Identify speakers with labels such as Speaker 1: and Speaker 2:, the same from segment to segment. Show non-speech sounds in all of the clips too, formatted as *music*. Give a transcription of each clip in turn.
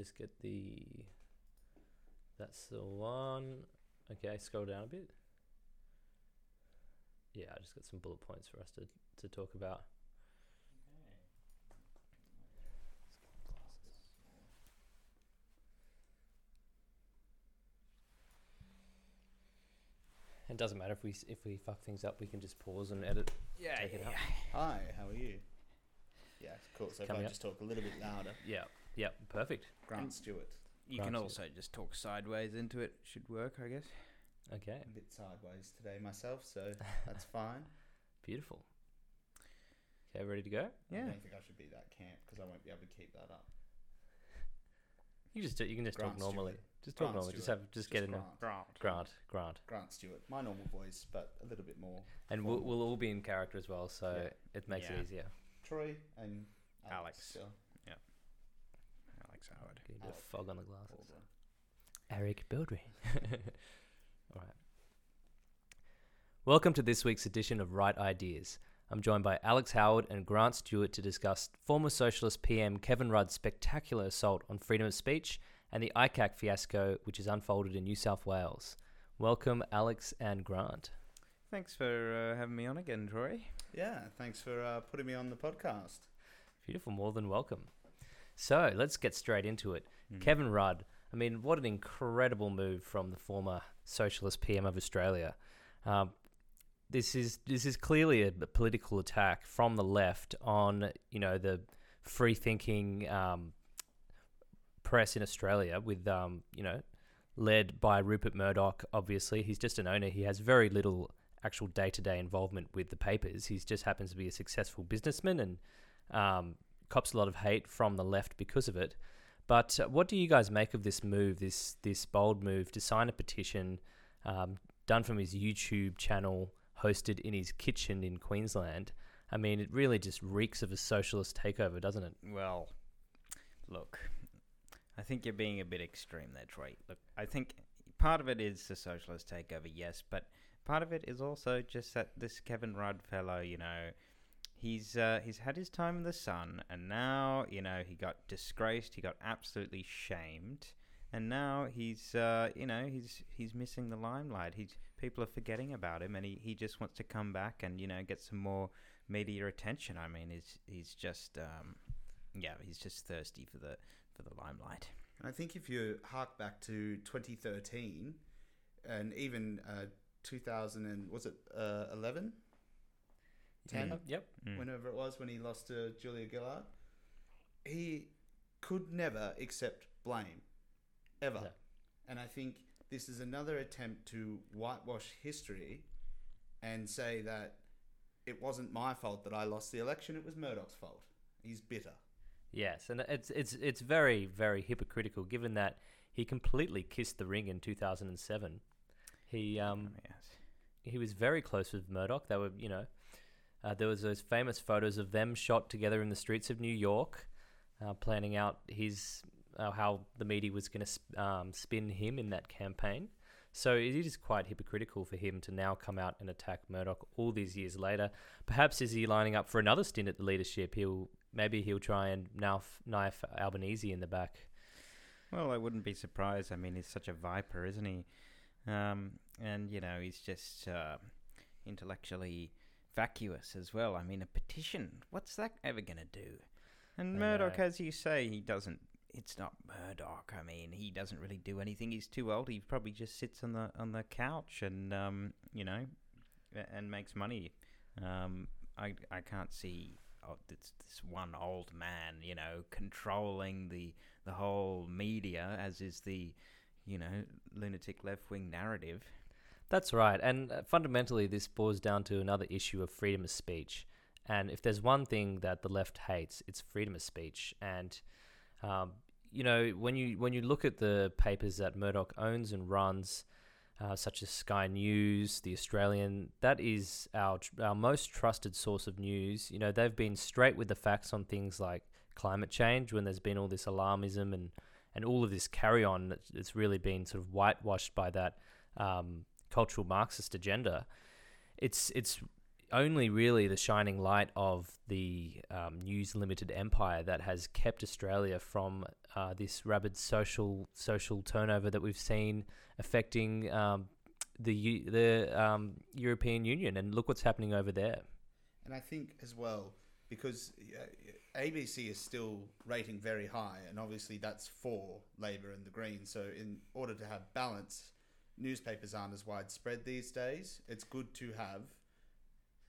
Speaker 1: just get the. That's the one. Okay, scroll down a bit. Yeah, I just got some bullet points for us to, to talk about. It doesn't matter if we if we fuck things up, we can just pause and edit.
Speaker 2: Yeah,
Speaker 1: Take it
Speaker 2: yeah. Hi, how are you? Yeah, cool. So if I
Speaker 1: up.
Speaker 2: just talk a little bit louder,
Speaker 1: Yeah, yeah, perfect.
Speaker 2: Grant
Speaker 3: And-
Speaker 2: Stewart,
Speaker 3: You
Speaker 1: Grant
Speaker 3: can
Speaker 1: it.
Speaker 3: also just talk sideways into it. Should work, I guess.
Speaker 1: Okay,
Speaker 2: a bit sideways today myself, so that's *laughs* fine.
Speaker 1: beautiful. Okay, ready to go?
Speaker 3: Yeah.
Speaker 2: I don't think I should be that camp because I won't be able to keep that up.
Speaker 1: You just do- you can just
Speaker 2: Grant
Speaker 1: talk normally.
Speaker 2: Stewart.
Speaker 1: Just talk
Speaker 2: Grant
Speaker 1: normally. Just have just get in there.
Speaker 2: Grant.
Speaker 1: Grant, Grant,
Speaker 2: Grant Stewart, my normal voice, but a little bit more.
Speaker 1: and we'll, we'll all be in character as well, so
Speaker 2: Yeah.
Speaker 1: it makes
Speaker 3: Yeah.
Speaker 1: it easier.
Speaker 2: Troy and Alex.
Speaker 3: Alex.
Speaker 2: Still.
Speaker 3: Alex Howard.
Speaker 1: Get a bit of fog on the glasses.
Speaker 2: Awesome.
Speaker 1: Eric Bildry. *laughs* all right. Welcome to this week's edition of Right Ideas. I'm joined by Alex Howard and Grant Stewart to discuss former Socialist PM Kevin Rudd's spectacular assault on freedom of speech and the ICAC fiasco, which has unfolded in New South Wales. Welcome, Alex and Grant.
Speaker 3: Thanks for uh, having me on again, Troy.
Speaker 2: Yeah, thanks for uh, putting me on the podcast.
Speaker 1: Beautiful, more than welcome. So let's get straight into it.
Speaker 3: Mm.
Speaker 1: Kevin Rudd. I mean, what an incredible move from the former Socialist PM of Australia. Um, this is this is clearly a, political attack from the left on you know the free thinking um, press in Australia, with um, you know led by Rupert Murdoch. Obviously, he's just an owner. He has very little actual day to day involvement with the papers. He just happens to be a successful businessman and um, cops a lot of hate from the left because of it. But uh, what do you guys make of this move, this this bold move to sign a petition um, done from his YouTube channel, hosted in his kitchen in Queensland? I mean, it really just reeks of a socialist takeover, doesn't it?
Speaker 3: Well, look, I think you're being a bit extreme there, Troy. Look, I think part of it is the socialist takeover, yes, but part of it is also just that this Kevin Rudd fellow, you know, he's uh, he's had his time in the sun, and now you know he got disgraced, he got absolutely shamed, and now he's uh, you know he's he's missing the limelight. He's people are forgetting about him, and he, he just wants to come back and you know get some more media attention. I mean, he's he's just um, yeah, he's just thirsty for the for the limelight.
Speaker 2: And I think if you hark back to 2013 and even uh, 2000 and was it uh, 11? 10?
Speaker 3: Mm.
Speaker 1: Yep.
Speaker 3: Mm.
Speaker 2: whenever it was when he lost to Julia Gillard, he could never accept blame, ever.
Speaker 1: No.
Speaker 2: And I think this is another attempt to whitewash history and say that it wasn't my fault that I lost the election; it was Murdoch's fault. He's bitter.
Speaker 1: Yes, and it's it's it's very very hypocritical given that he completely kissed the ring in 2007. He um
Speaker 3: yes.
Speaker 1: he was very close with Murdoch. They were, you know, uh, there was those famous photos of them shot together in the streets of New York, uh, planning out his uh, how the media was going to sp- um, spin him in that campaign. So it is quite hypocritical for him to now come out and attack Murdoch all these years later. Perhaps is he lining up for another stint at the leadership? He'll maybe he'll try and knife, knife Albanese in the back.
Speaker 3: Well, I wouldn't be surprised. I mean, he's such a viper, isn't he? Um, and you know, he's just uh, intellectually vacuous as well. I mean, a petition. What's that ever gonna do? And Murdoch, as you say, he doesn't. It's not Murdoch. I mean, he doesn't really do anything. He's too old. He probably just sits on the on the couch and um, you know, and makes money. Um, I I can't see oh, this this one old man, you know, controlling the the whole media, as is the you know lunatic left wing narrative.
Speaker 1: That's right. And uh, fundamentally, this boils down to another issue of freedom of speech. And if there's one thing that the left hates, it's freedom of speech. And um, you know, when you when you look at the papers that Murdoch owns and runs, uh, such as Sky News, The Australian, that is our our most trusted source of news. You know, they've been straight with the facts on things like climate change when there's been all this alarmism and and all of this carry on that's really been sort of whitewashed by that um, cultural Marxist agenda. It's it's only really the shining light of the um, news limited empire that has kept Australia from uh, this rapid social social turnover that we've seen affecting um, the the um, European Union. And look what's happening over there.
Speaker 2: And I think as well, because uh, ABC is still rating very high, and obviously that's for Labor and the Greens. So, in order to have balance, newspapers aren't as widespread these days. It's good to have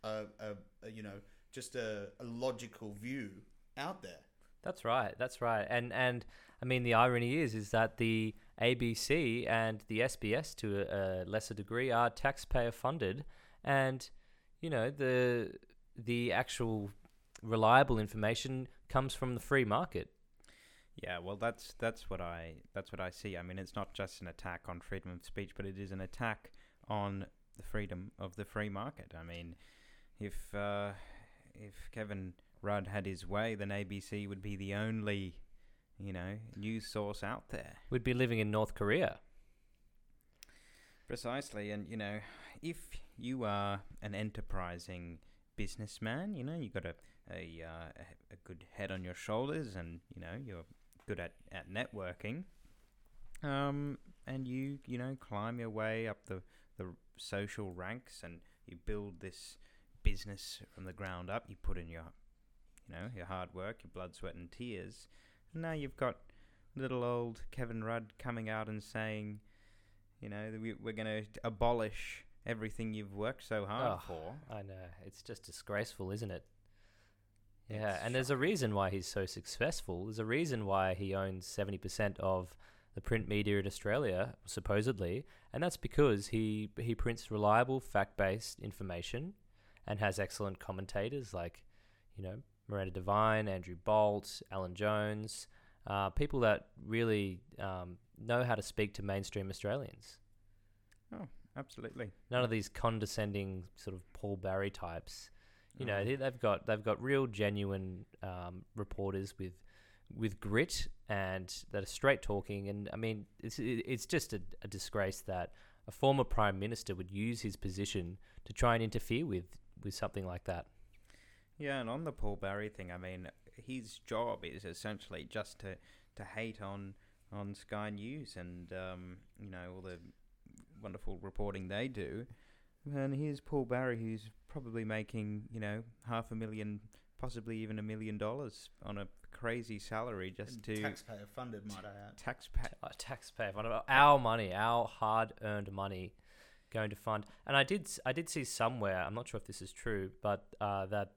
Speaker 2: a, a, a you know just a, a logical view out there.
Speaker 1: That's right. That's right. And and I mean the irony is is that the ABC and the SBS to a, a lesser degree are taxpayer funded, and you know the the actual reliable information comes from the free market.
Speaker 3: Yeah, well, that's that's what I that's what I see. I mean, it's not just an attack on freedom of speech, but it is an attack on the freedom of the free market. I mean, if uh, if Kevin Rudd had his way, then ABC would be the only, you know, news source out there.
Speaker 1: We'd be living in North Korea.
Speaker 3: Precisely, and you know, if you are an enterprising businessman, you know, you got a a, uh, a a good head on your shoulders, and you know, you're good at at networking. Um, and you you know climb your way up the the social ranks, and you build this business from the ground up. You put in your you know your hard work, your blood, sweat, and tears, and now you've got little old Kevin Rudd coming out and saying, you know, that we, we're going to abolish everything you've worked so hard
Speaker 1: Oh,
Speaker 3: for.
Speaker 1: I know it's just disgraceful, isn't it? Yeah, and there's a reason why he's so successful. There's a reason why he owns seventy percent of the print media in Australia, supposedly, and that's because he he prints reliable, fact-based information, and has excellent commentators like, you know, Miranda Devine, Andrew Bolt, Alan Jones, uh, people that really um, know how to speak to mainstream Australians.
Speaker 3: Oh, absolutely.
Speaker 1: None of these condescending sort of Paul Barry types. You know, they- they've got they've got real genuine um, reporters with with grit and that are straight talking. And I mean, it's it's just a, a disgrace that a former prime minister would use his position to try and interfere with with something like that.
Speaker 3: Yeah, and on the Paul Barry thing, I mean, his job is essentially just to, to hate on on Sky News and um, you know all the wonderful reporting they do. And here's Paul Barry, who's probably making you know half a million, possibly even a million dollars on a crazy salary just
Speaker 2: And
Speaker 3: to
Speaker 2: taxpayer funded, might I add.
Speaker 3: taxpayer.
Speaker 1: uh, taxpayer fund, our money, our hard-earned money, going to fund. And I did, s- I did see somewhere. I'm not sure if this is true, but uh, that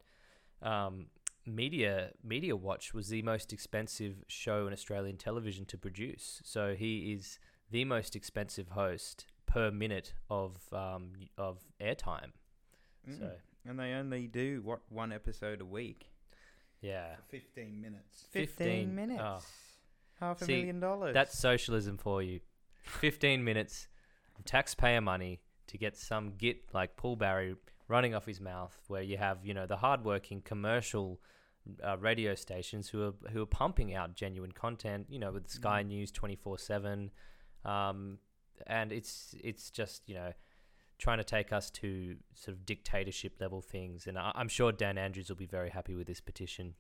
Speaker 1: um, media Media Watch was the most expensive show in Australian television to produce. So he is the most expensive host per minute of um, of airtime.
Speaker 3: Mm.
Speaker 1: So
Speaker 3: And they only do what one episode a week.
Speaker 1: yeah,
Speaker 2: For 15 minutes.
Speaker 1: 15
Speaker 3: minutes.
Speaker 1: oh.
Speaker 3: Half a
Speaker 1: See,
Speaker 3: million dollars.
Speaker 1: That's socialism for you. 15 minutes of taxpayer money to get some git like Paul Barry running off his mouth, where you have, you know, the hardworking commercial uh, radio stations who are who are pumping out genuine content, you know, with Sky
Speaker 2: Mm.
Speaker 1: News 24 7. Um, and it's it's just, you know, trying to take us to sort of dictatorship level things. And I, I'm sure Dan Andrews will be very happy with this petition.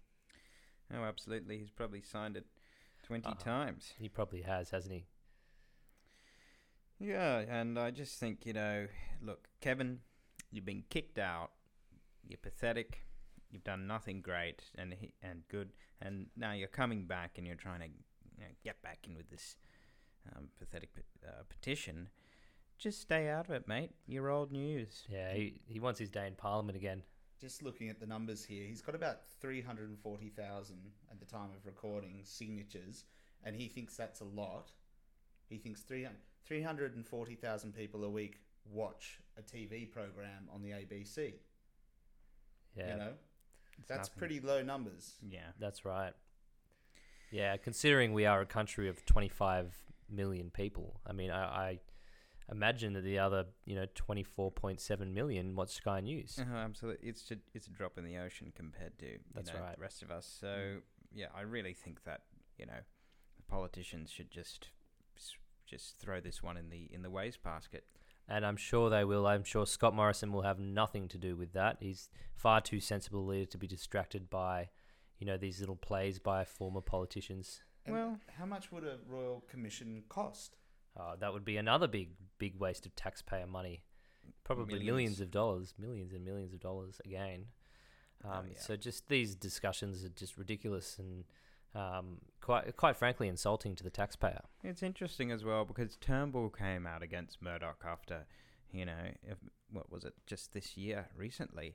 Speaker 3: oh, absolutely. He's probably signed it 20
Speaker 1: Uh-huh.
Speaker 3: times.
Speaker 1: He probably has, hasn't he?
Speaker 3: Yeah, and I just think, you know, look, Kevin, you've been kicked out. You're pathetic. You've done nothing great and and good, and now you're coming back and you're trying to you know, get back in with this um, pathetic pe- uh, petition. Just stay out of it, mate. You're old news.
Speaker 1: Yeah, he, he wants his day in Parliament again.
Speaker 2: Just looking at the numbers here, he's got about 340,000 at the time of recording signatures, and he thinks that's a lot. He thinks 300 340,000 people a week watch a TV program on the ABC.
Speaker 1: Yeah,
Speaker 2: You know,
Speaker 3: It's
Speaker 2: that's
Speaker 3: nothing.
Speaker 2: pretty low numbers.
Speaker 3: Yeah.
Speaker 1: that's right. Yeah, considering we are a country of 25 million people, I mean, I, I imagine that the other, you know, 24.7 million watch Sky News.
Speaker 3: Uh, absolutely, it's just, it's a drop in the ocean compared to
Speaker 1: That's
Speaker 3: know,
Speaker 1: right.
Speaker 3: the rest of us. So yeah, I really think that you know politicians should just just throw this one in the in the waste basket.
Speaker 1: and I'm sure they will. I'm sure Scott Morrison will have nothing to do with that. He's far too sensible a leader to be distracted by, you know, these little plays by former politicians.
Speaker 2: And
Speaker 3: Well-
Speaker 2: how much would a royal commission cost?
Speaker 1: Uh, that would be another big, big waste of taxpayer money. Probably millions,
Speaker 3: Millions.
Speaker 1: of dollars, millions and millions of dollars again.
Speaker 3: Oh,
Speaker 1: Um,
Speaker 3: yeah.
Speaker 1: So just these discussions are just ridiculous and um, quite, quite frankly, insulting to the taxpayer.
Speaker 3: It's interesting as well because Turnbull came out against Murdoch after, you know, if, what was it, just this year, recently.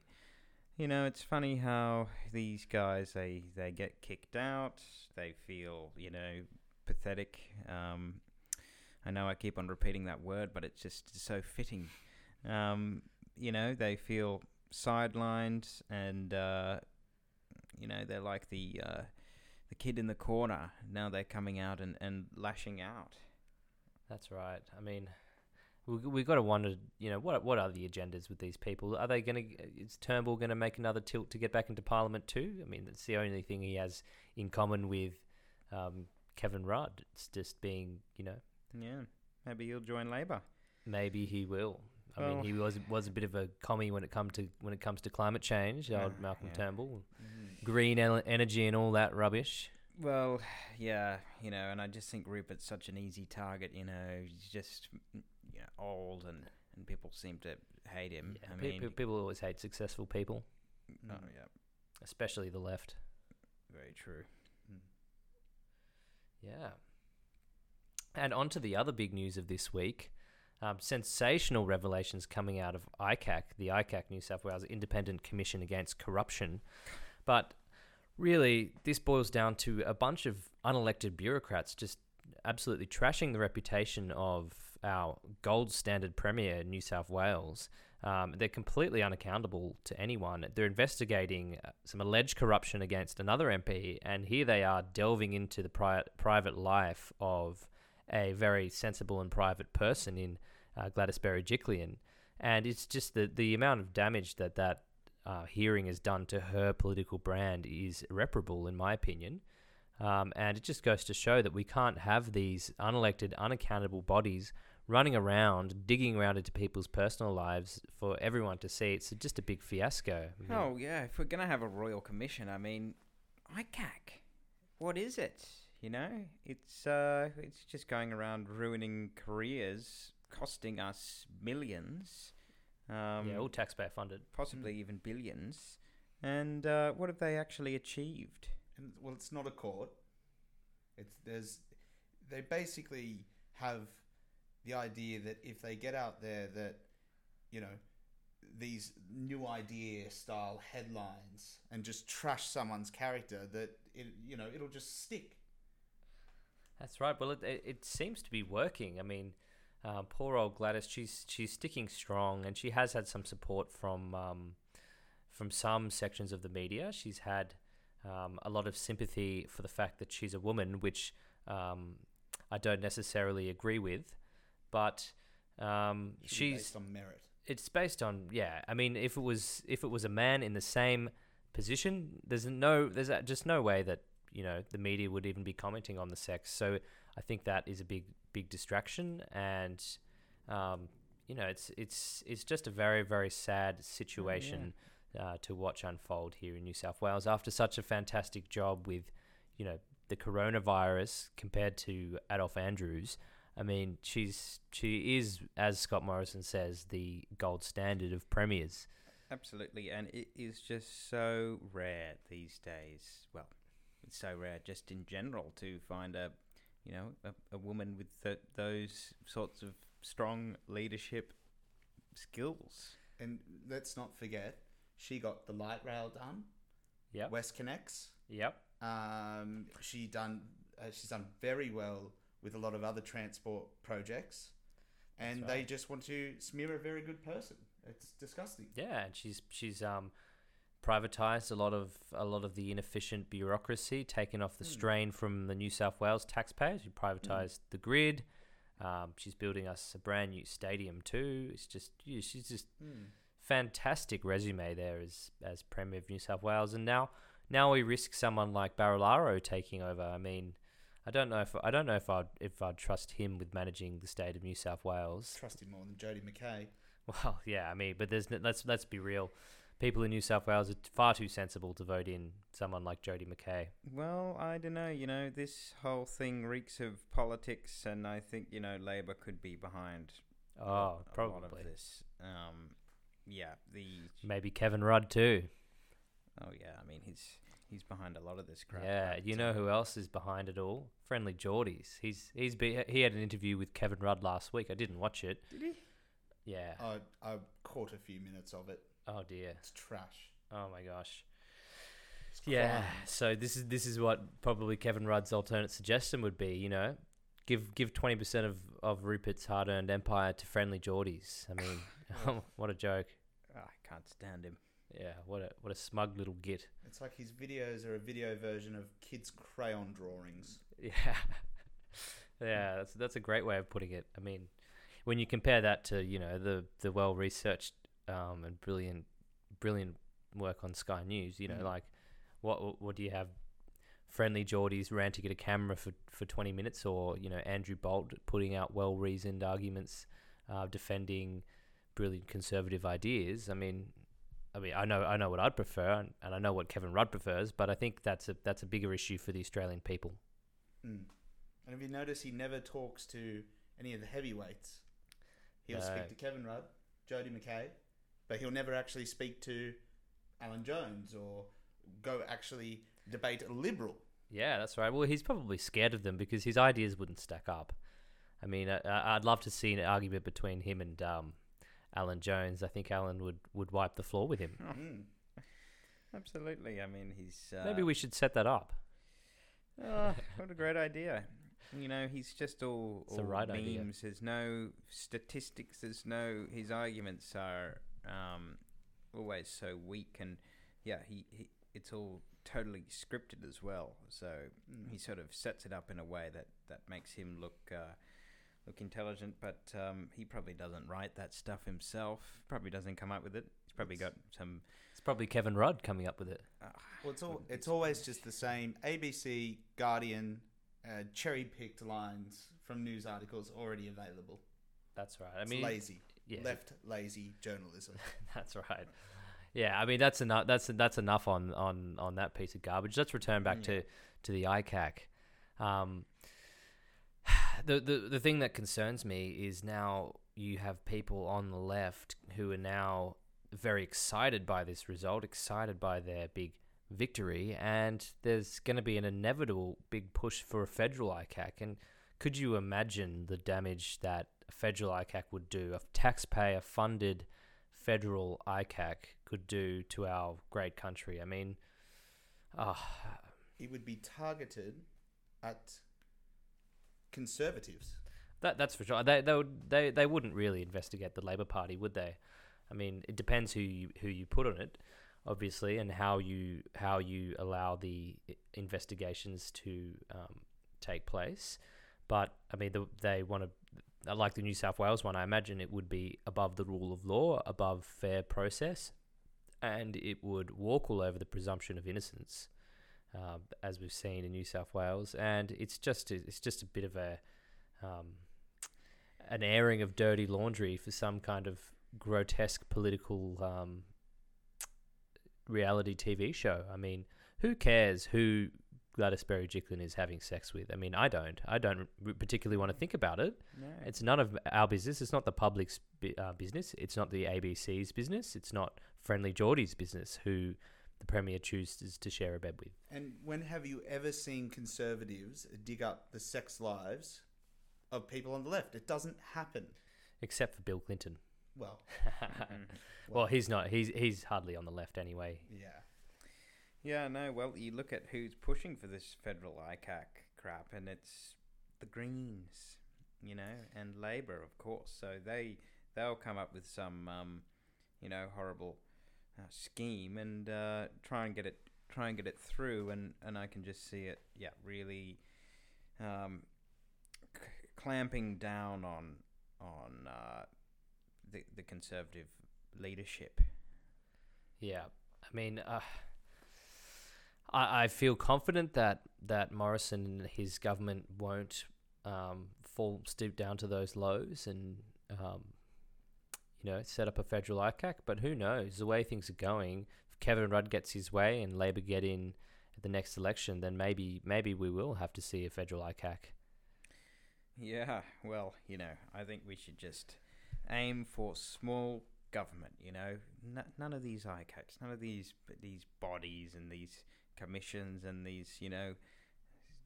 Speaker 3: You know, it's funny how these guys they they get kicked out. They feel, you know, pathetic. Um, I know I keep on repeating that word, but it's just so fitting. Um, you know, they feel sidelined, and uh, you know they're like the uh, the kid in the corner. Now they're coming out and, and lashing out.
Speaker 1: That's right. I mean, we we got to wonder, you know, what what are the agendas with these people? Are they going to? Is Turnbull going to make another tilt to get back into Parliament too? I mean, that's the only thing he has in common with um, Kevin Rudd. It's just being, you know,
Speaker 3: Yeah, maybe he'll join Labor.
Speaker 1: maybe he will. I mean, he was was a bit of a commie when it come to when it comes to climate change. Old Malcolm
Speaker 3: yeah.
Speaker 1: Turnbull, green el- energy and all that rubbish.
Speaker 3: Well, yeah, you know, and I just think Rupert's such an easy target. You know, he's just mm, old, and and people seem to hate him.
Speaker 1: Yeah,
Speaker 3: I
Speaker 1: pe-
Speaker 3: mean,
Speaker 1: pe- people always hate successful people,
Speaker 3: oh
Speaker 2: Mm.
Speaker 3: yeah,
Speaker 1: especially the left.
Speaker 3: very true.
Speaker 2: Mm.
Speaker 1: Yeah. And on to the other big news of this week. Um, sensational revelations coming out of ICAC, the ICAC New South Wales Independent Commission Against Corruption. But really, this boils down to a bunch of unelected bureaucrats just absolutely trashing the reputation of our gold standard premier New South Wales. Um, they're completely unaccountable to anyone. They're investigating uh, some alleged corruption against another MP, and here they are delving into the pri- private life of a very sensible and private person in uh, Gladys Berejiklian. And it's just the, the amount of damage that that uh, hearing has done to her political brand is irreparable, in my opinion. Um, and it just goes to show that we can't have these unelected, unaccountable bodies running around, digging around into people's personal lives for everyone to see. It's just a big fiasco. I mean,
Speaker 3: Oh yeah, if we're gonna have a royal commission, I mean, ICAC, what is it? You know, it's uh, it's just going around ruining careers, costing us millions, um,
Speaker 1: yeah, all taxpayer funded.
Speaker 3: possibly even billions. And uh, what have they actually achieved?
Speaker 2: And well, it's not a court. It's there's they basically have the idea that if they get out there that you know these new idea style headlines and just trash someone's character that it you know it'll just stick.
Speaker 1: That's right. Well, it, it, seems to be working. I mean, uh, poor old Gladys, she's she's sticking strong, and she has had some support from um, from some sections of the media. She's had um, a lot of sympathy for the fact that she's a woman, which um, I don't necessarily agree with, but um, she's
Speaker 2: based on merit.
Speaker 1: it's based on yeah. I mean, if it was if it was a man in the same position, there's no there's just no way that you know the media would even be commenting on the sex. So I think that is a big big distraction, and um, you know it's it's it's just a very very sad situation uh, to watch unfold here in New South Wales after such a fantastic job with you know the coronavirus compared to Adolf Andrews. I mean, she's she is, as Scott Morrison says, the gold standard of premiers.
Speaker 3: Absolutely, and it is just so rare these days. Well, it's so rare just in general to find a, you know, a, a woman with th- those sorts of strong leadership skills.
Speaker 2: And let's not forget, she got the light rail done.
Speaker 1: Yep.
Speaker 2: WestConnex.
Speaker 1: Yep.
Speaker 2: Um, she done. Uh, she's done very well with a lot of other transport projects, and
Speaker 1: That's
Speaker 2: they just want to smear a very good person. It's disgusting.
Speaker 1: Yeah, and she's she's um privatized a lot of a lot of the inefficient bureaucracy, taken off the
Speaker 2: Hmm.
Speaker 1: strain from the New South Wales taxpayers. She privatized the grid. Um, she's building us a brand new stadium too. It's just she's just fantastic resume there as as Premier of New South Wales, and now now we risk someone like Barilaro taking over. I mean, I don't know if I don't know if I'd if I'd trust him with managing the state of New South Wales.
Speaker 2: Trust him more than Jodi McKay.
Speaker 1: Well, *laughs* yeah, I mean, but there's let's let's be real. People in New South Wales are far too sensible to vote in someone like Jodi McKay.
Speaker 3: Well, I don't know. You know, this whole thing reeks of politics, and I think you know Labor could be behind.
Speaker 1: Oh,
Speaker 3: lot- a lot of
Speaker 1: probably.
Speaker 3: this. Um, yeah, the
Speaker 1: Maybe Kevin Rudd too.
Speaker 3: oh yeah, I mean he's he's behind a lot of this crap.
Speaker 1: Yeah, you know
Speaker 3: uh,
Speaker 1: who else is behind it all? Friendly Jordies. He's he's be, he had an interview with Kevin Rudd last week. I didn't watch it.
Speaker 3: Did he?
Speaker 1: Yeah.
Speaker 2: I, I caught a few minutes of it.
Speaker 1: Oh dear.
Speaker 2: It's trash.
Speaker 1: Oh my gosh. Yeah. So this is this is what probably Kevin Rudd's alternate suggestion would be. You know, give give twenty percent of of Rupert's hard earned empire to friendly Jordies. I mean, *laughs* *laughs* what a joke.
Speaker 3: Ah, I can't stand him.
Speaker 1: Yeah. What a what a smug little git.
Speaker 2: It's like his videos are a video version of kids' crayon drawings. *laughs*
Speaker 1: Yeah. yeah, that's that's a great way of putting it. I mean, when you compare that to, you know, the the well researched um, and brilliant brilliant work on Sky News, you know,
Speaker 2: Mm.
Speaker 1: like what what do you have friendly Jordies ranting at a camera for, for 20 minutes or, you know, Andrew Bolt putting out well reasoned arguments uh, defending brilliant conservative ideas. I mean, I mean, I know, I know what I'd prefer, and, and I know what Kevin Rudd prefers, but I think that's a that's a bigger issue for the Australian people.
Speaker 2: Mm. And if you notice, he never talks to any of the heavyweights. He'll
Speaker 1: No.
Speaker 2: speak to Kevin Rudd, Jodi McKay, but he'll never actually speak to Alan Jones or go actually debate a liberal.
Speaker 1: Yeah, that's right. Well, he's probably scared of them because his ideas wouldn't stack up. I mean, I, I- I'd love to see an argument between him and um, Alan Jones. I think Alan would, would wipe the floor with him. *laughs*
Speaker 2: Mm.
Speaker 3: Absolutely. I mean, he's uh,
Speaker 1: Maybe we should set that up.
Speaker 3: Oh, *laughs* what a great idea. You know, he's just all,
Speaker 1: the
Speaker 3: all
Speaker 1: right
Speaker 3: memes.
Speaker 1: idea.
Speaker 3: There's no statistics. There's no. His arguments are um, always so weak, and yeah, he, he it's all totally scripted as well. So
Speaker 2: Mm.
Speaker 3: he sort of sets it up in a way that that makes him look uh, look intelligent. But um, he probably doesn't write that stuff himself. Probably doesn't come up with it. He's probably got some.
Speaker 1: It's probably Kevin Rudd coming up with it.
Speaker 3: Uh,
Speaker 2: Well, it's all, it's always just the same. ABC, Guardian, uh, cherry picked lines from news articles already available.
Speaker 1: That's right. I
Speaker 2: It's
Speaker 1: mean,
Speaker 2: lazy,
Speaker 1: yeah,
Speaker 2: left lazy journalism. *laughs*
Speaker 1: that's right. Yeah, I mean that's enough. That's that's enough on, on, on that piece of garbage. Let's return back
Speaker 3: Yeah.
Speaker 1: to, to the ICAC. Um, the, the the thing that concerns me is now you have people on the left who are now very excited by this result, excited by their big victory, and there's going to be an inevitable big push for a federal ICAC. And could you imagine the damage that a federal ICAC would do? A taxpayer funded federal ICAC could do to our great country. I mean, ah,
Speaker 2: it would be targeted at conservatives.
Speaker 1: that that's for sure. They they would they, they wouldn't really investigate the Labor Party, would they? I mean, it depends who you who you put on it, obviously, and how you how you allow the investigations to um, take place. But I mean, the, they want to, like the New South Wales one. I imagine it would be above the rule of law, above fair process, and it would walk all over the presumption of innocence, uh, as we've seen in New South Wales. And it's just a, it's just a bit of a um, an airing of dirty laundry for some kind of grotesque political um, reality TV show. I mean, who cares who Gladys Berejiklian is having sex with? I mean, I don't. I don't particularly want to think about it.
Speaker 3: no.
Speaker 1: It's none of our business. It's not the public's uh, business. It's not the ABC's business. It's not Friendly Jordies' business who the Premier chooses to share a bed with.
Speaker 2: And when have you ever seen conservatives dig up the sex lives of people on the left? It doesn't happen.
Speaker 1: Except for Bill Clinton.
Speaker 2: Well,
Speaker 3: Mhm. *laughs*
Speaker 1: well, he's not. He's he's hardly on the left anyway.
Speaker 2: yeah.
Speaker 3: Yeah, no. Well, you look at who's pushing for this federal ICAC crap, and it's the Greens, you know, and Labor, of course. So they they'll come up with some, um, you know, horrible uh, scheme and uh, try and get it try and get it through. And, and I can just see it, yeah, really um, c- clamping down on on uh, the the conservative leadership.
Speaker 1: Yeah, I mean, uh, I, I feel confident that that Morrison and his government won't um, fall stoop down to those lows and um, you know set up a federal ICAC. But who knows? The way things are going, if Kevin Rudd gets his way and Labor get in at the next election, then maybe maybe we will have to see a federal ICAC.
Speaker 3: Yeah, well, you know, I think we should just aim for small government. You know, N- none of these ICACs, none of these these bodies and these commissions and these you know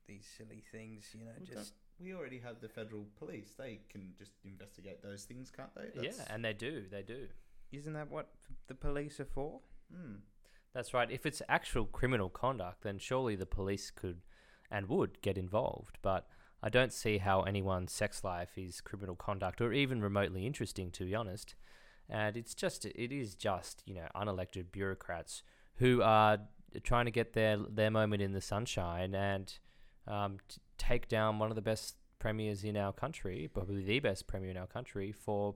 Speaker 3: these silly things. You know,
Speaker 2: Well,
Speaker 3: just
Speaker 2: We already have the federal police. They can just investigate those things, can't they?
Speaker 1: yeah, and they do, they do.
Speaker 3: isn't that what the police are for?
Speaker 2: Mm.
Speaker 1: That's right. If it's actual criminal conduct, then surely the police could and would get involved. But I don't see how anyone's sex life is criminal conduct or even remotely interesting, to be honest. And it's just, it is just, you know, unelected bureaucrats who are trying to get their their moment in the sunshine and um, t- take down one of the best premiers in our country, probably the best premier in our country, for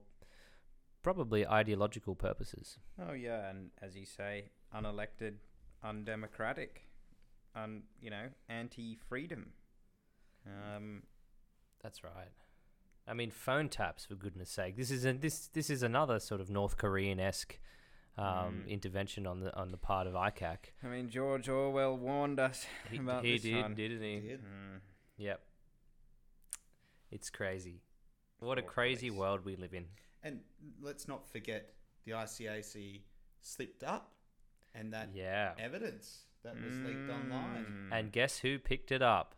Speaker 1: probably ideological purposes.
Speaker 3: Oh yeah, and as you say, unelected, undemocratic, un you know, anti-freedom. Um,
Speaker 1: That's right. I mean, phone taps for goodness sake. This is a, this this is another sort of North Korean esque um,
Speaker 3: Mm.
Speaker 1: intervention on the on the part of ICAC.
Speaker 3: I mean, George Orwell warned us
Speaker 1: He,
Speaker 3: about
Speaker 1: he
Speaker 3: this
Speaker 1: did,
Speaker 3: one.
Speaker 1: didn't he?
Speaker 2: Did.
Speaker 3: Mm.
Speaker 1: Yep. It's crazy. What a crazy
Speaker 3: police.
Speaker 1: world we live in.
Speaker 2: And let's not forget the ICAC slipped up, and that
Speaker 1: Yeah.
Speaker 2: evidence that was leaked online.
Speaker 3: Mm.
Speaker 1: And guess who picked it up?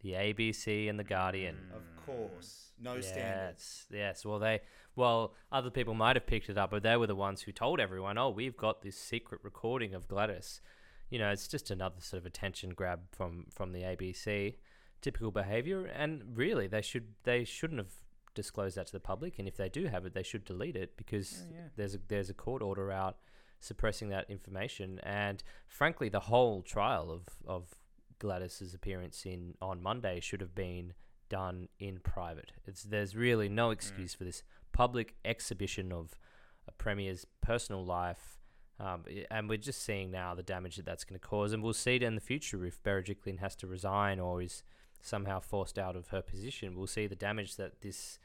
Speaker 1: The ABC and the Guardian.
Speaker 2: Of
Speaker 3: Mm.
Speaker 2: course, no standards.
Speaker 1: Yes, yes. Well, they, well, other people might have picked it up, but they were the ones who told everyone, "Oh, we've got this secret recording of Gladys." You know, it's just another sort of attention grab from from the ABC. Typical behavior, and really, they should they shouldn't have disclosed that to the public. And if they do have it, they should delete it because
Speaker 3: Yeah, yeah.
Speaker 1: there's a there's a court order out suppressing that information. And frankly, the whole trial of of Gladys's appearance in on Monday should have been done in private. It's there's really no excuse for this public exhibition of a premier's personal life. Um, and we're just seeing now the damage that that's going to cause, and we'll see it in the future if Berejiklian has to resign or is somehow forced out of her position. We'll see the damage that this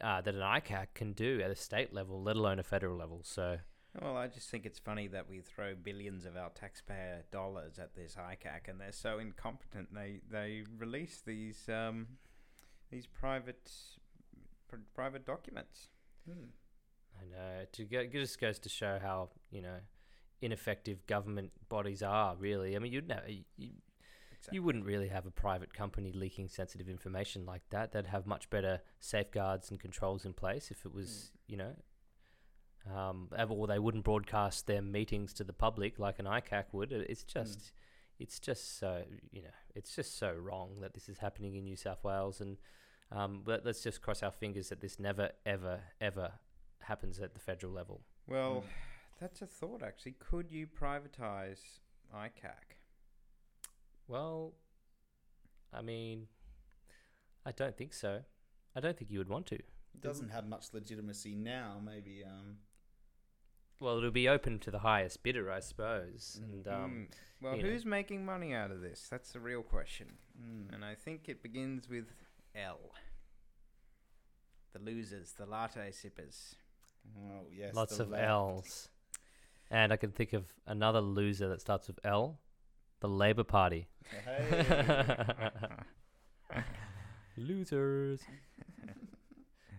Speaker 1: uh, that an ICAC can do at a state level, let alone a federal level. So
Speaker 3: Well, I just think it's funny that we throw billions of our taxpayer dollars at this ICAC, and they're so incompetent. They they release these um, these private pr- private documents.
Speaker 2: Hmm.
Speaker 1: I know to go, it just goes to show how you know ineffective government bodies are. Really, I mean, you'd know you,
Speaker 3: Exactly.
Speaker 1: you wouldn't really have a private company leaking sensitive information like that. They'd have much better safeguards and controls in place if it was you know. Um, or they wouldn't broadcast their meetings to the public like an ICAC would. It's just, it's just so you know, it's just so wrong that this is happening in New South Wales, and um, but let's just cross our fingers that this never, ever, ever happens at the federal level.
Speaker 3: Well,
Speaker 2: Mm.
Speaker 3: that's a thought actually. Could you privatize ICAC?
Speaker 1: Well, I mean, I don't think so. I don't think you would want to.
Speaker 2: It doesn't have much legitimacy now. Maybe. Um,
Speaker 1: Well, it'll be open to the highest bidder, I suppose. And um,
Speaker 3: Mm. well,
Speaker 1: you know.
Speaker 3: who's making money out of this? That's the real question.
Speaker 2: mm.
Speaker 3: And I think it begins with L. The losers, the latte sippers.
Speaker 2: Oh yes.
Speaker 1: lots of
Speaker 2: left.
Speaker 1: L's. And I can think of another loser that starts with L, the Labour Party.
Speaker 2: Hey.
Speaker 1: Losers.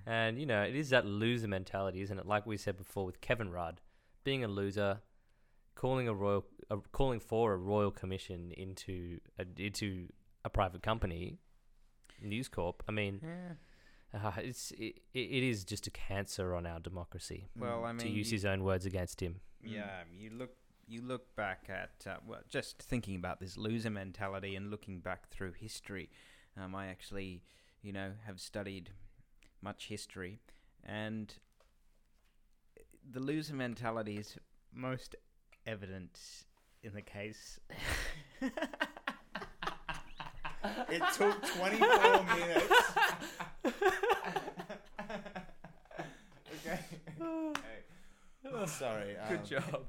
Speaker 1: and you know, it is that loser mentality, isn't it? Like we said before with Kevin Rudd, being a loser, calling a royal, uh, calling for a royal commission into a, into a private company, News Corp. I mean,
Speaker 3: Yeah.
Speaker 1: uh, it's it, it is just a cancer on our democracy.
Speaker 3: Well, I mean,
Speaker 1: to use
Speaker 3: you-
Speaker 1: his own words against him.
Speaker 3: Yeah, you look you look back at uh, well, just thinking about this loser mentality and looking back through history. Um, I actually, you know, have studied much history, and the loser mentality is most evident in the case.
Speaker 2: It took 24 minutes. *laughs* okay. *laughs* Sorry. Um,
Speaker 1: job.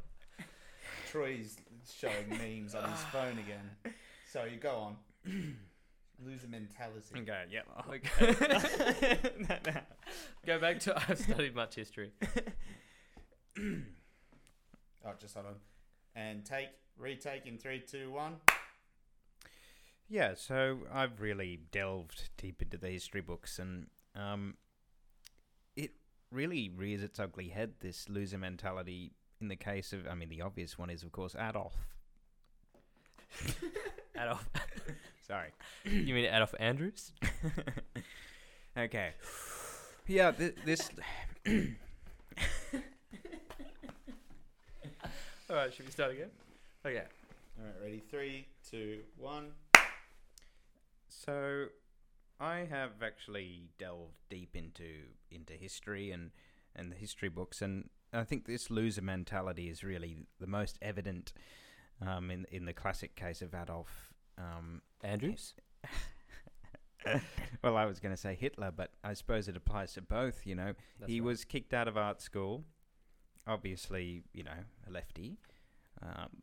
Speaker 2: Troy's showing *sighs* memes on his phone again. So you go on. *clears throat* Loser mentality.
Speaker 3: Okay, yeah. *laughs*
Speaker 1: Okay. *laughs* Go back to I've studied much history. *clears throat*
Speaker 2: Oh, just hold on. And take, retake in three, two, one.
Speaker 3: Yeah, so I've really delved deep into the history books, and um, it really rears its ugly head. This loser mentality. In the case of, I mean, the obvious one is, of course, Adolf. *laughs*
Speaker 1: Adolf. *laughs*
Speaker 3: Sorry.
Speaker 1: You mean Adolf Andrews? *laughs*
Speaker 3: okay. Yeah, th- this. *coughs* *coughs*
Speaker 1: All right, should we start again? Okay.
Speaker 2: All right, ready? Three, two, one.
Speaker 3: So, I have actually delved deep into into history and and the history books, and I think this loser mentality is really the most evident um, in in the classic case of Adolf. Um,
Speaker 1: Andrews? *laughs*
Speaker 3: well, I was going to say Hitler, but I suppose it applies to both. You know,
Speaker 1: That's
Speaker 3: he
Speaker 1: right.
Speaker 3: was kicked out of art school. Obviously, you know, a lefty. Um,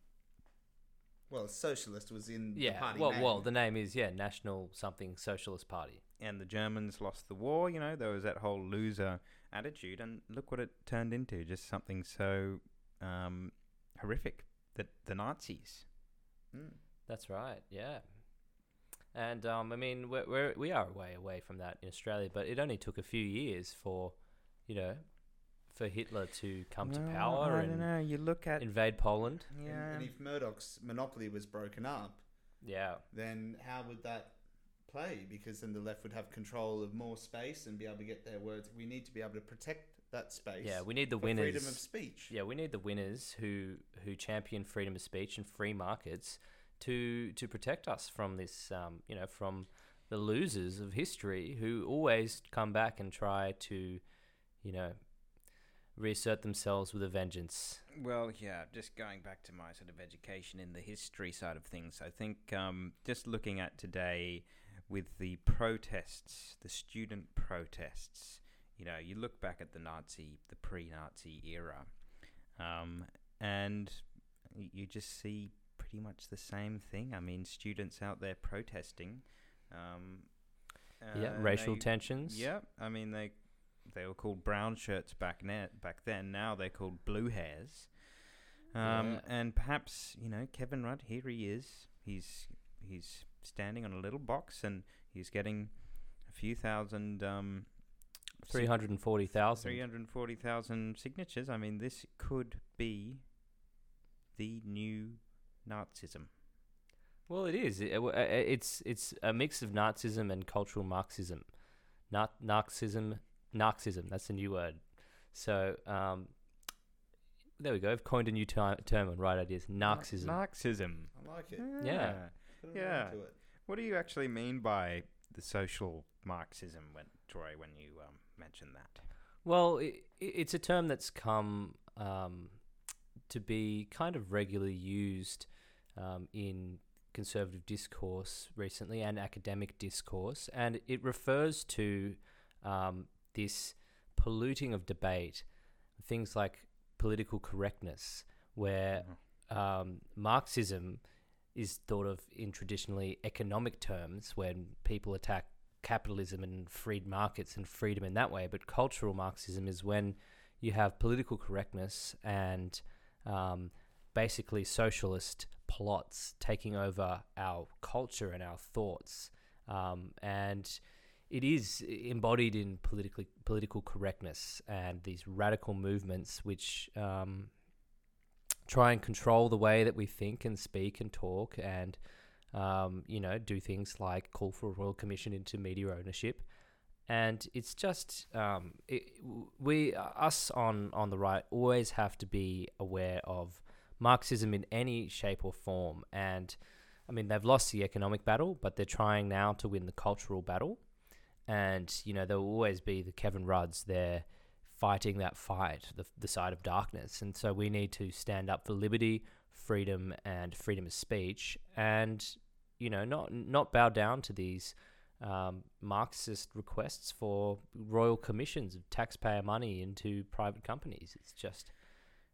Speaker 2: Well, socialist was in the
Speaker 1: Yeah.
Speaker 2: party
Speaker 1: Well,
Speaker 2: name.
Speaker 1: well, the name is yeah, National something Socialist Party.
Speaker 3: and the Germans lost the war. You know, there was that whole loser attitude, and look what it turned into just something so um, horrific. that the Nazis.
Speaker 2: Mm.
Speaker 1: That's right. Yeah. And um, I mean, we're, we're we are way away from that in Australia, but it only took a few years for, you know, for Hitler to come to
Speaker 3: Well,
Speaker 1: power
Speaker 3: I don't
Speaker 1: and
Speaker 3: know. You look at
Speaker 1: invade Poland.
Speaker 2: And,
Speaker 3: yeah.
Speaker 2: and if Murdoch's monopoly was broken up,
Speaker 1: Yeah.
Speaker 2: then how would that play? Because then the left would have control of more space and be able to get their words. We need to be able to protect that space.
Speaker 1: Yeah, we need the
Speaker 2: for
Speaker 1: winners.
Speaker 2: freedom of speech.
Speaker 1: Yeah, we need the winners who who champion freedom of speech and free markets to to protect us from this, um, you know, from the losers of history who always come back and try to, you know, reassert themselves with a vengeance.
Speaker 3: Well, yeah, just going back to my sort of education in the history side of things, I think um, just looking at today with the protests, the student protests, you know, you look back at the Nazi, the pre Nazi era, um, and you just see pretty much the same thing. I mean, students out there protesting. Um,
Speaker 1: yeah,
Speaker 3: uh,
Speaker 1: racial
Speaker 3: they-
Speaker 1: tensions.
Speaker 3: yeah, I mean they they were called brown shirts back ne- back then. Now they're called blue hairs. Um,
Speaker 2: Yeah.
Speaker 3: and perhaps you know Kevin Rudd. Here he is. He's he's standing on a little box and he's getting a few thousand um,
Speaker 1: Three hundred and forty thousand.
Speaker 3: three hundred forty thousand signatures. I mean, this could be the new Nazism.
Speaker 1: Well, it is. It- uh, it's it's a mix of Nazism and cultural Marxism. Na- Marxism, Marxism. That's a new word. So um, there we go. I've coined a new ti term on right ideas. Marxism.
Speaker 3: Marxism.
Speaker 2: I like it.
Speaker 1: Yeah.
Speaker 2: Put a
Speaker 3: Yeah.
Speaker 2: to it.
Speaker 3: What do you actually mean by the social Marxism, when Troy, when you um, mention that?
Speaker 1: Well, i i it's a term that's come um, to be kind of regularly used um, in conservative discourse recently and academic discourse, and it refers to um, this polluting of debate, things like political correctness, where
Speaker 3: Mhm.
Speaker 1: um, Marxism is thought of in traditionally economic terms when people attack capitalism and freed markets and freedom in that way. But cultural Marxism is when you have political correctness and um, basically socialist plots taking over our culture and our thoughts. Um, and it is embodied in politically political correctness and these radical movements which um, try and control the way that we think and speak and talk and um, you know do things like call for a royal commission into media ownership. And it's just um, it, we us on on the right always have to be aware of Marxism in any shape or form. And I mean they've lost the economic battle but they're trying now to win the cultural battle and you know there will always be the Kevin Rudds there fighting that fight, the, the side of darkness. And so we need to stand up for liberty, freedom, and freedom of speech, and you know, not not bow down to these um, Marxist requests for royal commissions of taxpayer money into private companies. It's just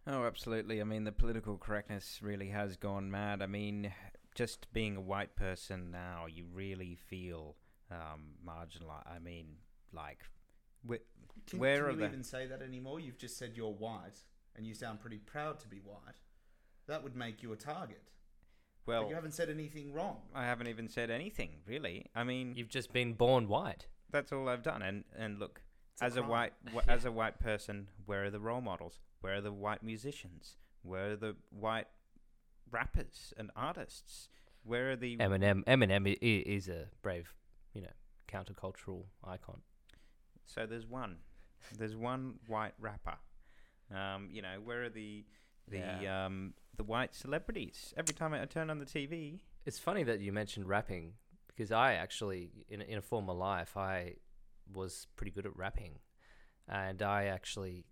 Speaker 3: Oh, absolutely. I mean, the political correctness really has gone mad. I mean, just being a white person now, you really feel um, marginalized. I mean, like, wh-
Speaker 2: Can,
Speaker 3: Where
Speaker 2: can
Speaker 3: are
Speaker 2: you
Speaker 3: the-
Speaker 2: even say that anymore? You've just said you're white, and you sound pretty proud to be white. That would make you a target. But
Speaker 3: well,
Speaker 2: you haven't said anything wrong.
Speaker 3: I haven't even said anything really. I mean,
Speaker 1: You've just been born white.
Speaker 3: that's all I've done. And and look,
Speaker 2: It's
Speaker 3: as a
Speaker 2: crime.
Speaker 3: white wh- *laughs* as a white person, where are the role models? Where are the white musicians? Where are the white rappers and artists? Where are the
Speaker 1: Eminem, Eminem i- i- is a brave, you know, countercultural icon.
Speaker 3: So there's one. There's one white rapper. Um, you know, where are the the
Speaker 1: Yeah.
Speaker 3: um the white celebrities? Every time I turn on the TV,
Speaker 1: It's funny that you mentioned rapping because I actually, in a, in a former life, I was pretty good at rapping, and I actually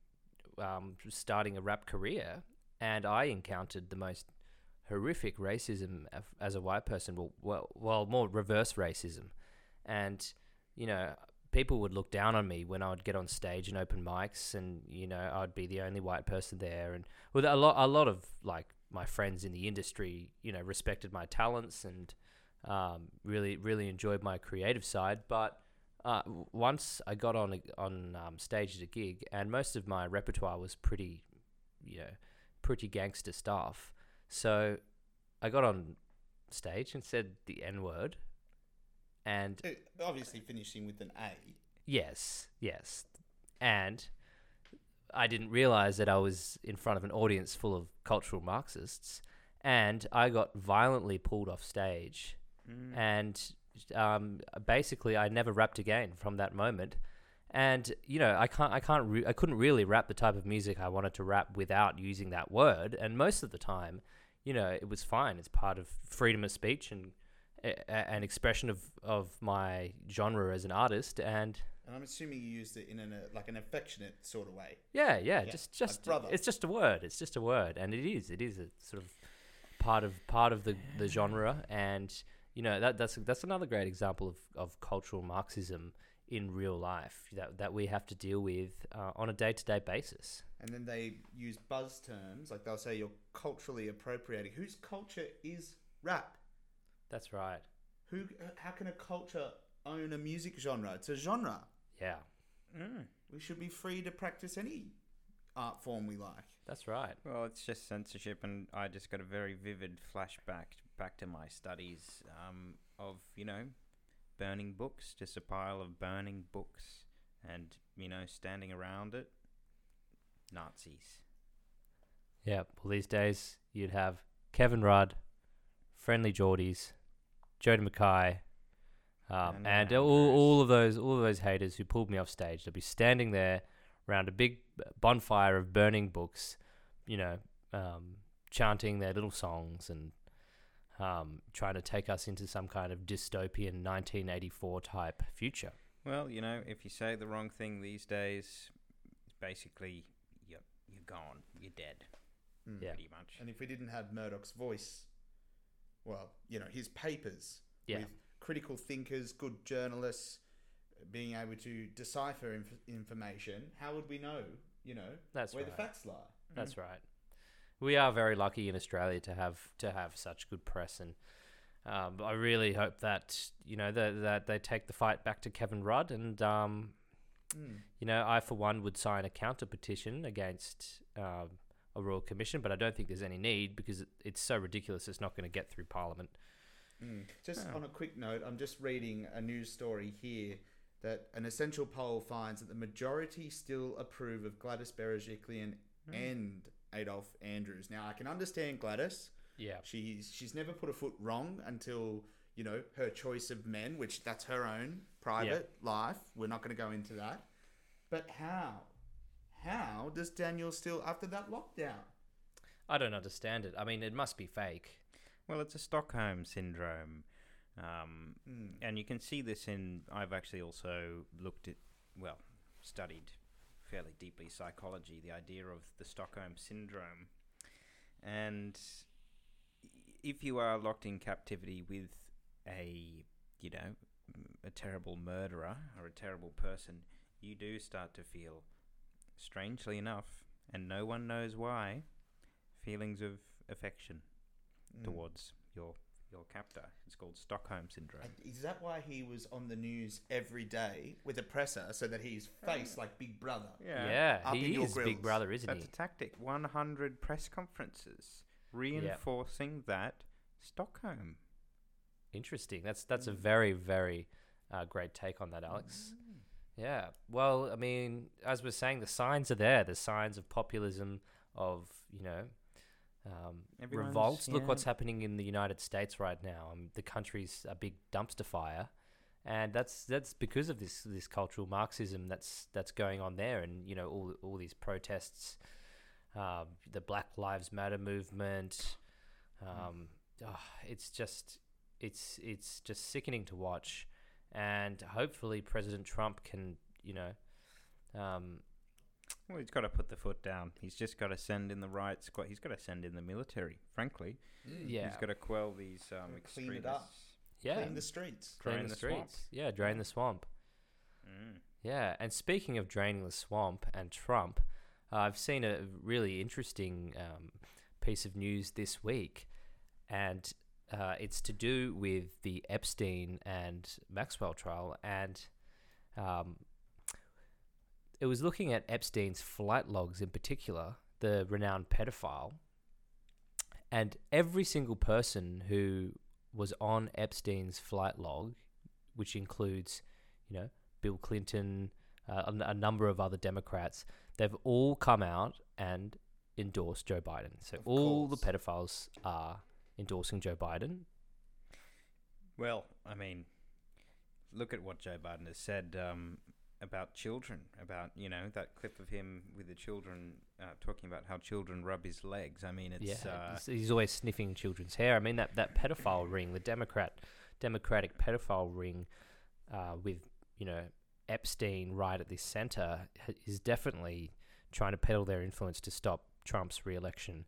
Speaker 1: um, was starting a rap career, and I encountered the most horrific racism as a white person. Well, well, well, more reverse racism, and you know. People would look down on me when I would get on stage and open mics, and you know I'd be the only white person there. And with a lot, a lot of like my friends in the industry, you know, respected my talents and um, really, really enjoyed my creative side. But uh, once I got on on um, stage at a gig, and most of my repertoire was pretty, you know, pretty gangster stuff. So I got on stage and said the N word, and
Speaker 2: Obviously, finishing with an A.
Speaker 1: Yes, yes. And I didn't realize that I was in front of an audience full of cultural Marxists. And I got violently pulled off stage.
Speaker 3: Mm.
Speaker 1: And um, basically, I never rapped again from that moment. And you know, I can't, I can't, re- I couldn't really rap the type of music I wanted to rap without using that word. And most of the time, you know, it was fine. It's part of freedom of speech and a- an expression of, of my genre as an artist. And
Speaker 2: And I'm assuming you used it in an, uh, like an affectionate sort of way.
Speaker 1: Yeah, yeah,
Speaker 2: Yeah,
Speaker 1: just just
Speaker 2: brother.
Speaker 1: it's just a word. It's just a word, and it is it is a sort of part of part of the, the genre, and you know that that's that's another great example of, of cultural Marxism in real life that that we have to deal with uh, on a day to day basis.
Speaker 2: And then they use buzz terms, like they'll say you're culturally appropriating. Whose culture is rap?
Speaker 1: That's right.
Speaker 2: Who? How can a culture own a music genre? It's a genre.
Speaker 1: Yeah,
Speaker 3: Mm.
Speaker 2: We should be free to practice any art form we like.
Speaker 1: that's right.
Speaker 3: Well, it's just censorship, and I just got a very vivid flashback back to my studies um, of you know burning books, just a pile of burning books, and you know standing around it, Nazis.
Speaker 1: Yeah. Well, these days you'd have Kevin Rudd, Friendly Jordies, Jodi McKay, um,
Speaker 3: And
Speaker 1: and all, all of those all of those haters who pulled me off stage. They'll be standing there around a big bonfire of burning books, you know, um, chanting their little songs and um, trying to take us into some kind of dystopian 1984 type future.
Speaker 3: Well, you know, if you say the wrong thing these days, basically you're you're gone, you're dead,
Speaker 2: Mm.
Speaker 1: Yeah.
Speaker 3: pretty much.
Speaker 2: And if we didn't have Murdoch's voice, well, you know, his papers
Speaker 1: Yeah.
Speaker 2: with critical thinkers, good journalists, being able to decipher inf- information, how would we know, you know,
Speaker 1: That's
Speaker 2: where
Speaker 1: right.
Speaker 2: the facts lie?
Speaker 1: That's right. We are very lucky in Australia to have to have such good press, and um, I really hope that you know that that they take the fight back to Kevin Rudd, and um,
Speaker 2: Mm.
Speaker 1: you know I for one would sign a counter petition against um, a royal commission, but I don't think there's any need because it's so ridiculous. It's not going to get through Parliament.
Speaker 2: Mm. Just
Speaker 3: Oh.
Speaker 2: on a quick note, I'm just reading a news story here that an essential poll finds that the majority still approve of Gladys Berejiklian
Speaker 3: Hmm.
Speaker 2: and Adolf Andrews. Now, I can understand Gladys.
Speaker 1: Yeah,
Speaker 2: She's she's never put a foot wrong until you know her choice of men, which that's her own private life. We're not going to go into that. But how? How does Daniel still after that lockdown?
Speaker 1: I don't understand it. I mean, it must be fake.
Speaker 3: Well, it's a Stockholm syndrome. Um,
Speaker 2: Mm.
Speaker 3: and you can see this in. I've actually also looked at, well, studied fairly deeply psychology, the idea of the Stockholm syndrome. And if you are locked in captivity with a, you know, a terrible murderer or a terrible person, you do start to feel, strangely enough, and no one knows why, feelings of affection
Speaker 2: Mm.
Speaker 3: towards your your captor. It's called Stockholm syndrome.
Speaker 2: And Is that why he was on the news every day with a presser so that he's faced like Big Brother?
Speaker 1: Yeah,
Speaker 2: Up in
Speaker 1: he
Speaker 2: your
Speaker 1: is Big. Brother, isn't
Speaker 3: That's
Speaker 1: he?
Speaker 3: a tactic. 100 press conferences reinforcing that Stockholm.
Speaker 1: Interesting. That's that's a
Speaker 2: Mm.
Speaker 1: very very uh, great take on that, Alex. Yeah. Well, I mean, as we're saying, the signs are there. The signs of populism, of you know, um, revolts. Look what's happening in the United States right now. Um, the country's a big dumpster fire, and that's that's because of this this cultural Marxism that's that's going on there, and you know all all these protests, um, the Black Lives Matter movement. Um, ah, it's just it's it's just sickening to watch, and hopefully President Trump can you know. Um,
Speaker 3: Well, he's got to put the foot down. He's just got to send in the right squad. He's got to send in the military. Frankly,
Speaker 2: Mm.
Speaker 1: yeah,
Speaker 3: he's got to quell these um,
Speaker 2: clean it up.
Speaker 1: yeah,
Speaker 2: Clean the streets.
Speaker 1: drain
Speaker 3: drain
Speaker 1: the,
Speaker 3: the swamp.
Speaker 1: streets. Yeah, drain the swamp.
Speaker 3: Mm.
Speaker 1: Yeah, and speaking of draining the swamp and Trump, uh, I've seen a really interesting um, piece of news this week, and uh, it's to do with the Epstein and Maxwell trial, and um, it was looking at Epstein's flight logs in particular, the renowned pedophile, and every single person who was on Epstein's flight log, which includes, you know, Bill Clinton, uh, a, a number of other Democrats, they've all come out and endorsed Joe Biden. So
Speaker 2: Of
Speaker 1: all
Speaker 2: course.
Speaker 1: the pedophiles are endorsing Joe Biden.
Speaker 3: Well, I mean, look at what Joe Biden has said um, about children. About you know that clip of him with the children uh, talking about how children rub his legs. I mean, it's
Speaker 1: yeah,
Speaker 3: uh,
Speaker 1: he's, always sniffing children's hair. I mean that that pedophile *clears throat* ring, the Democrat Democratic pedophile ring, uh, with you know Epstein right at the center, is definitely trying to peddle their influence to stop Trump's re-election,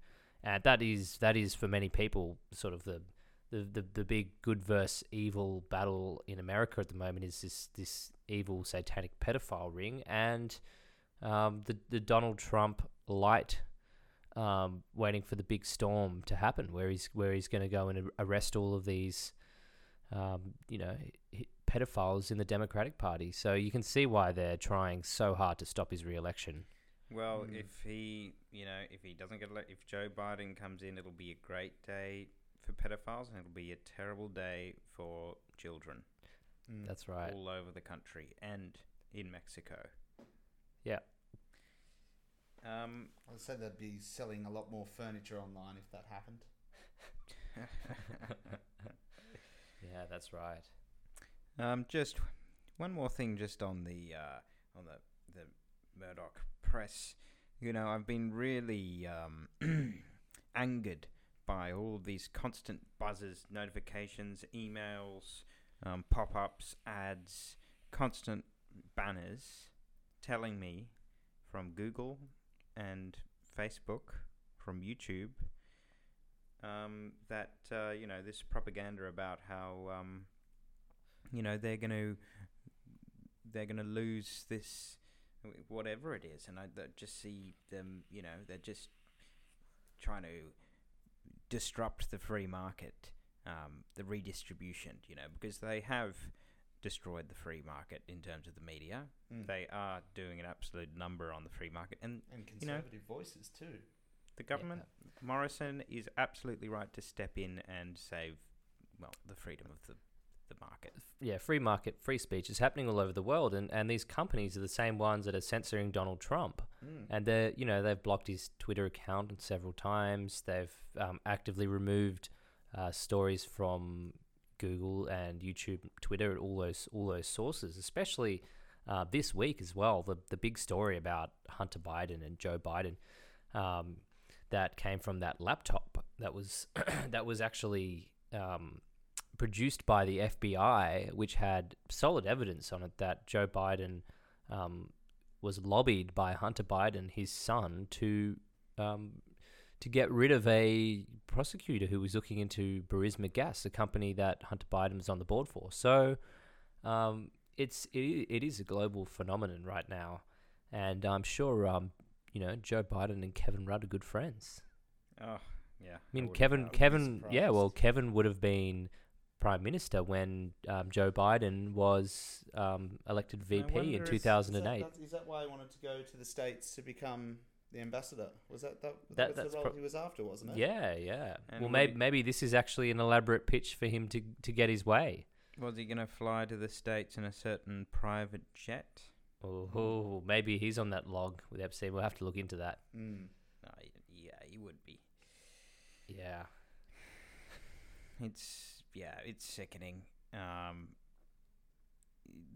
Speaker 1: and that is that is for many people sort of the the, the, the big good versus evil battle in America at the moment is this this evil satanic pedophile ring and um, the the Donald Trump light um, waiting for the big storm to happen, where he's where he's going to go and arrest all of these, um, you know, pedophiles in the Democratic Party. So you can see why they're trying so hard to stop his re-election.
Speaker 3: Well,
Speaker 2: Mm.
Speaker 3: if he you know if he doesn't get elected, if Joe Biden comes in, it'll be a great day for pedophiles, and it'll be a terrible day for children
Speaker 2: Mm.
Speaker 1: That's right.
Speaker 3: all over the country and in Mexico.
Speaker 1: Yeah.
Speaker 3: Um,
Speaker 2: I said they'd be selling a lot more furniture online if that happened. *laughs*
Speaker 1: Yeah, that's right.
Speaker 3: Um, just one more thing, just on the uh, on the the Murdoch press. You know, I've been really um, *clears throat* angered by all these constant buzzers, notifications, emails, um, pop-ups, ads, constant banners telling me from Google and Facebook, from YouTube, um, that uh, you know this propaganda about how um, you know they're going to they're going to lose this whatever it is, and I just see them. You know, they're just trying to disrupt the free market, um, the redistribution. You know, because they have destroyed the free market in terms of the media.
Speaker 2: Mm.
Speaker 3: They are doing an absolute number on the free market, and
Speaker 2: and
Speaker 3: you know-
Speaker 2: conservative voices too.
Speaker 3: the government Morrison is absolutely right to step in and save, well, the freedom of the, the market.
Speaker 1: Yeah, free market, free speech is happening all over the world, and, and these companies are the same ones that are censoring Donald Trump.
Speaker 2: Mm.
Speaker 1: and they're you know they've blocked his Twitter account several times. They've um, actively removed uh, stories from Google and YouTube, Twitter, all those all those sources. Especially uh, this week as well, the the big story about Hunter Biden and Joe Biden um, that came from that laptop that was *clears throat* that was actually. Um, Produced by the FBI, which had solid evidence on it that Joe Biden um, was lobbied by Hunter Biden, his son, to um, to get rid of a prosecutor who was looking into Burisma Gas, a company that Hunter Biden was on the board for. So um, it's it, it is a global phenomenon right now, and I'm sure um, you know, Joe Biden and Kevin Rudd are good friends.
Speaker 3: Oh, yeah.
Speaker 1: I mean,
Speaker 3: wouldn't
Speaker 1: Kevin, Kevin, yeah, well. Kevin would have been prime minister when um, Joe Biden was um, elected VP in
Speaker 3: is- is that-
Speaker 1: 2008.
Speaker 2: Is that, is that why he wanted to go to the states to become the ambassador? Was that that,
Speaker 1: That-
Speaker 2: that was
Speaker 1: that's
Speaker 2: the role
Speaker 1: pro-
Speaker 2: he was after, wasn't it?
Speaker 1: Yeah, yeah.
Speaker 3: And
Speaker 1: well, maybe maybe this is actually an elaborate pitch for him to to get his way.
Speaker 3: Was he going to fly to the States in a certain private jet?
Speaker 1: Oh, maybe he's on that log with Epstein. We'll have to look into that.
Speaker 2: Mm.
Speaker 3: No, yeah, he would be.
Speaker 1: Yeah.
Speaker 3: It's yeah, it's sickening. Um,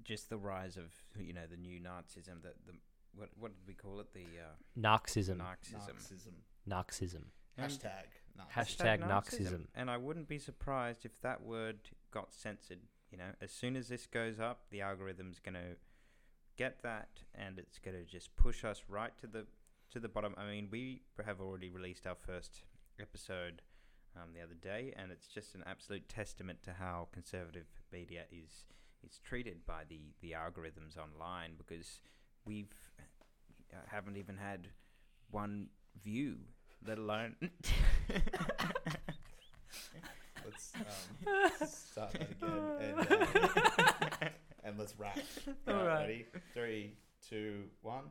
Speaker 3: just the rise of you know the new Nazism. The the what what did we call it? The uh,
Speaker 1: Narcissism.
Speaker 3: Marxism.
Speaker 2: Narcissism.
Speaker 1: Narcissism.
Speaker 2: Hashtag. Nazism.
Speaker 1: Hashtag Narcissism.
Speaker 3: And I wouldn't be surprised if that word got censored. You know, as soon as this goes up, the algorithm's going to get that, and it's going to just push us right to the to the bottom. I mean, we have already released our first episode um, the other day, and it's just an absolute testament to how conservative media is is treated by the the algorithms online because we've uh, haven't even had one view, let alone. *laughs*
Speaker 2: Let's um, *laughs* start that again and, *laughs* uh, and let's wrap.
Speaker 1: All
Speaker 2: Alright,
Speaker 1: right.
Speaker 2: Ready? Three, two, one.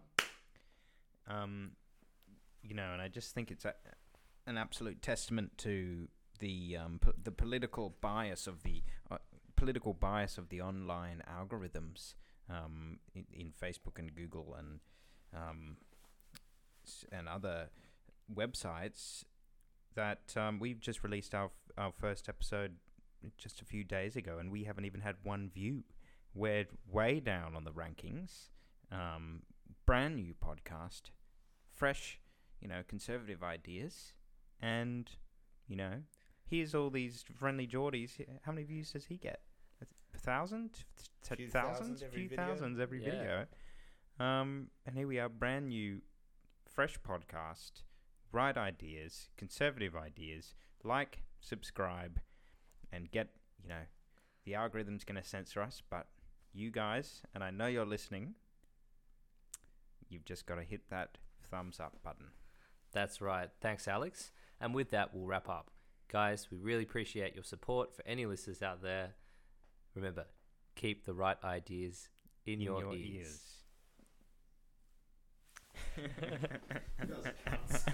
Speaker 3: um, you know, and I just think it's a, an absolute testament to the um, the political bias of the uh, political bias of the online algorithms um, in, in Facebook and Google and um, and other websites that um, we've just released our f- our first episode just a few days ago, and we haven't even had one view. We're way down on the rankings. Um, brand new podcast, fresh, you know, conservative ideas, and you know, here's all these friendly Jordies. How many views does he get? A thousand, T-
Speaker 2: Few
Speaker 3: thousands,
Speaker 2: thousand every
Speaker 3: few
Speaker 2: video.
Speaker 3: thousands every
Speaker 1: Yeah.
Speaker 3: video. Um, and here we are, brand new, fresh podcast, right ideas, conservative ideas. Like, subscribe, and get you know, the algorithm's going to censor us, but you guys, and I know you're listening. You've just got to hit that thumbs up button.
Speaker 1: That's right. Thanks, Alex. And with that, we'll wrap up. Guys, we really appreciate your support for any listeners out there. Remember, keep the right ideas in, your, ears.
Speaker 2: You guys are cunts.